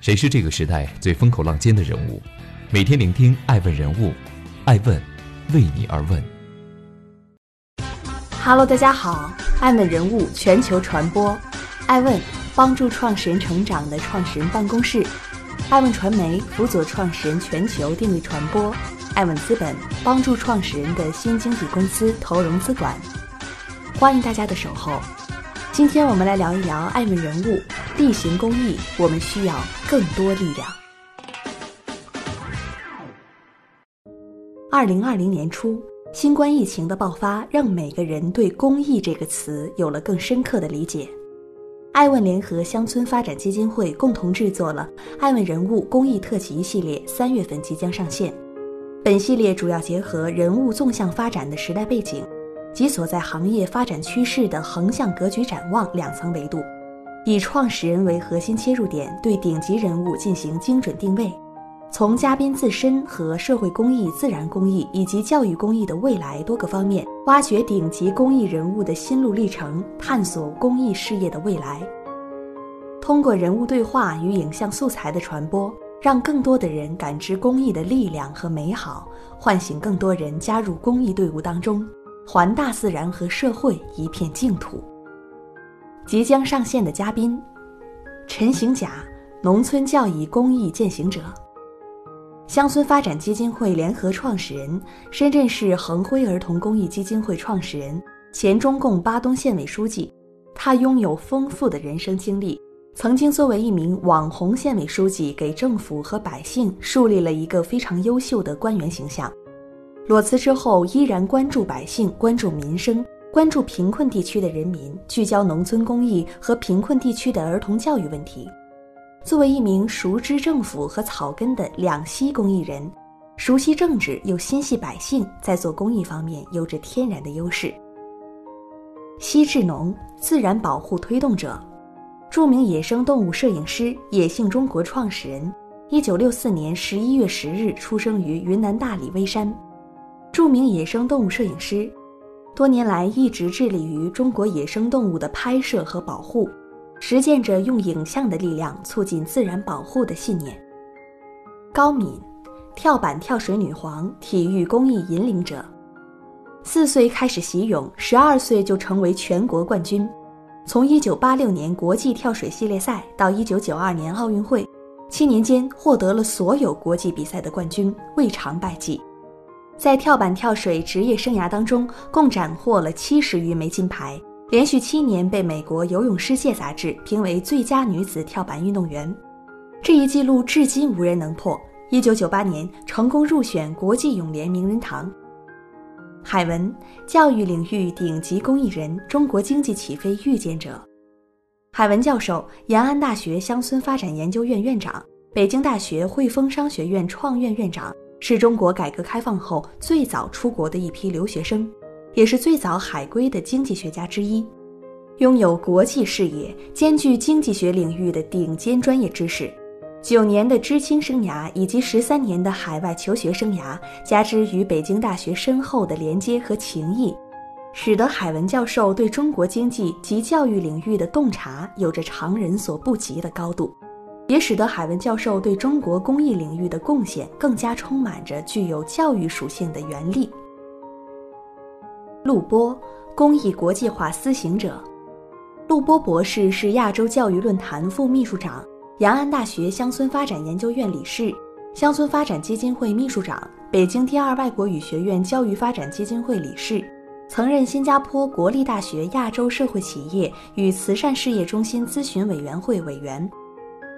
谁是这个时代最风口浪尖的人物？每天聆听爱问人物，爱问为你而问。Hello，大家好，爱问人物全球传播，爱问帮助创始人成长的创始人办公室，爱问传媒辅佐创始人全球定位传播，爱问资本帮助创始人的新经纪公司投融资管。欢迎大家的守候。今天我们来聊一聊爱问人物例行公益，我们需要更多力量。二零二零年初，新冠疫情的爆发让每个人对“公益”这个词有了更深刻的理解。爱问联合乡村发展基金会共同制作了《爱问人物公益特辑》系列，三月份即将上线。本系列主要结合人物纵向发展的时代背景。及所在行业发展趋势的横向格局展望两层维度，以创始人为核心切入点，对顶级人物进行精准定位，从嘉宾自身和社会公益、自然公益以及教育公益的未来多个方面，挖掘顶级公益人物的心路历程，探索公益事业的未来。通过人物对话与影像素材的传播，让更多的人感知公益的力量和美好，唤醒更多人加入公益队伍当中。还大自然和社会一片净土。即将上线的嘉宾：陈行甲，农村教育公益践行者，乡村发展基金会联合创始人，深圳市恒辉儿童公益基金会创始人，前中共巴东县委书记。他拥有丰富的人生经历，曾经作为一名网红县委书记，给政府和百姓树立了一个非常优秀的官员形象。裸辞之后，依然关注百姓，关注民生，关注贫困地区的人民，聚焦农村公益和贫困地区的儿童教育问题。作为一名熟知政府和草根的两栖公益人，熟悉政治又心系百姓，在做公益方面有着天然的优势。西志农，自然保护推动者，著名野生动物摄影师，野性中国创始人。一九六四年十一月十日出生于云南大理微山。著名野生动物摄影师，多年来一直致力于中国野生动物的拍摄和保护，实践着用影像的力量促进自然保护的信念。高敏，跳板跳水女皇，体育公益引领者，四岁开始习泳，十二岁就成为全国冠军。从一九八六年国际跳水系列赛到一九九二年奥运会，七年间获得了所有国际比赛的冠军，未尝败绩。在跳板跳水职业生涯当中，共斩获了七十余枚金牌，连续七年被美国游泳世界杂志评为最佳女子跳板运动员，这一记录至今无人能破。一九九八年成功入选国际泳联名人堂。海文，教育领域顶级公益人，中国经济起飞预见者。海文教授，延安大学乡村发展研究院院长，北京大学汇丰商学院创院院长。是中国改革开放后最早出国的一批留学生，也是最早海归的经济学家之一，拥有国际视野，兼具经济学领域的顶尖专业知识。九年的知青生涯以及十三年的海外求学生涯，加之与北京大学深厚的连接和情谊，使得海文教授对中国经济及教育领域的洞察有着常人所不及的高度。也使得海文教授对中国公益领域的贡献更加充满着具有教育属性的原力。陆波，公益国际化思行者。陆波博士是亚洲教育论坛副秘书长、延安大学乡村发展研究院理事、乡村发展基金会秘书长、北京第二外国语学院教育发展基金会理事，曾任新加坡国立大学亚洲社会企业与慈善事业中心咨询委员会委员。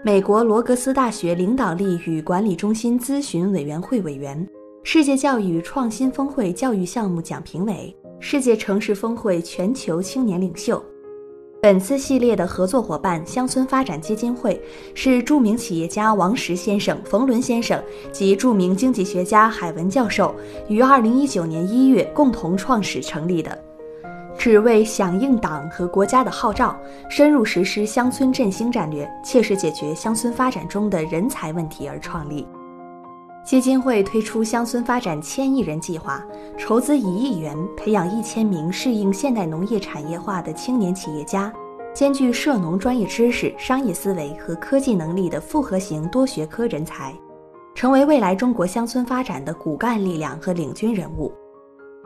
美国罗格斯大学领导力与管理中心咨询委员会委员，世界教育创新峰会教育项目奖评委，世界城市峰会全球青年领袖。本次系列的合作伙伴乡村发展基金会是著名企业家王石先生、冯仑先生及著名经济学家海文教授于二零一九年一月共同创始成立的。只为响应党和国家的号召，深入实施乡村振兴战略，切实解决乡村发展中的人才问题而创立。基金会推出乡村发展千亿人计划，筹资一亿元，培养一千名适应现代农业产业化的青年企业家，兼具涉农专业知识、商业思维和科技能力的复合型多学科人才，成为未来中国乡村发展的骨干力量和领军人物。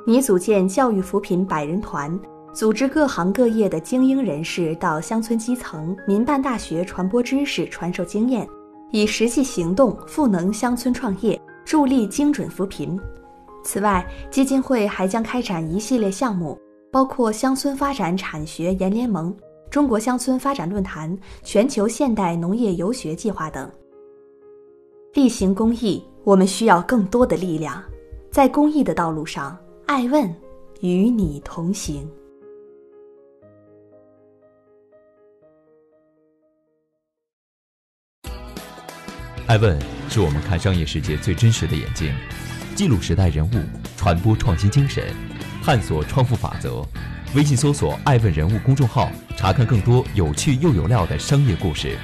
拟组建教育扶贫百人团，组织各行各业的精英人士到乡村基层、民办大学传播知识、传授经验，以实际行动赋能乡村创业，助力精准扶贫。此外，基金会还将开展一系列项目，包括乡村发展产学研联盟、中国乡村发展论坛、全球现代农业游学计划等。例行公益，我们需要更多的力量，在公益的道路上。爱问与你同行。爱问是我们看商业世界最真实的眼睛，记录时代人物，传播创新精神，探索创富法则。微信搜索“爱问人物”公众号，查看更多有趣又有料的商业故事。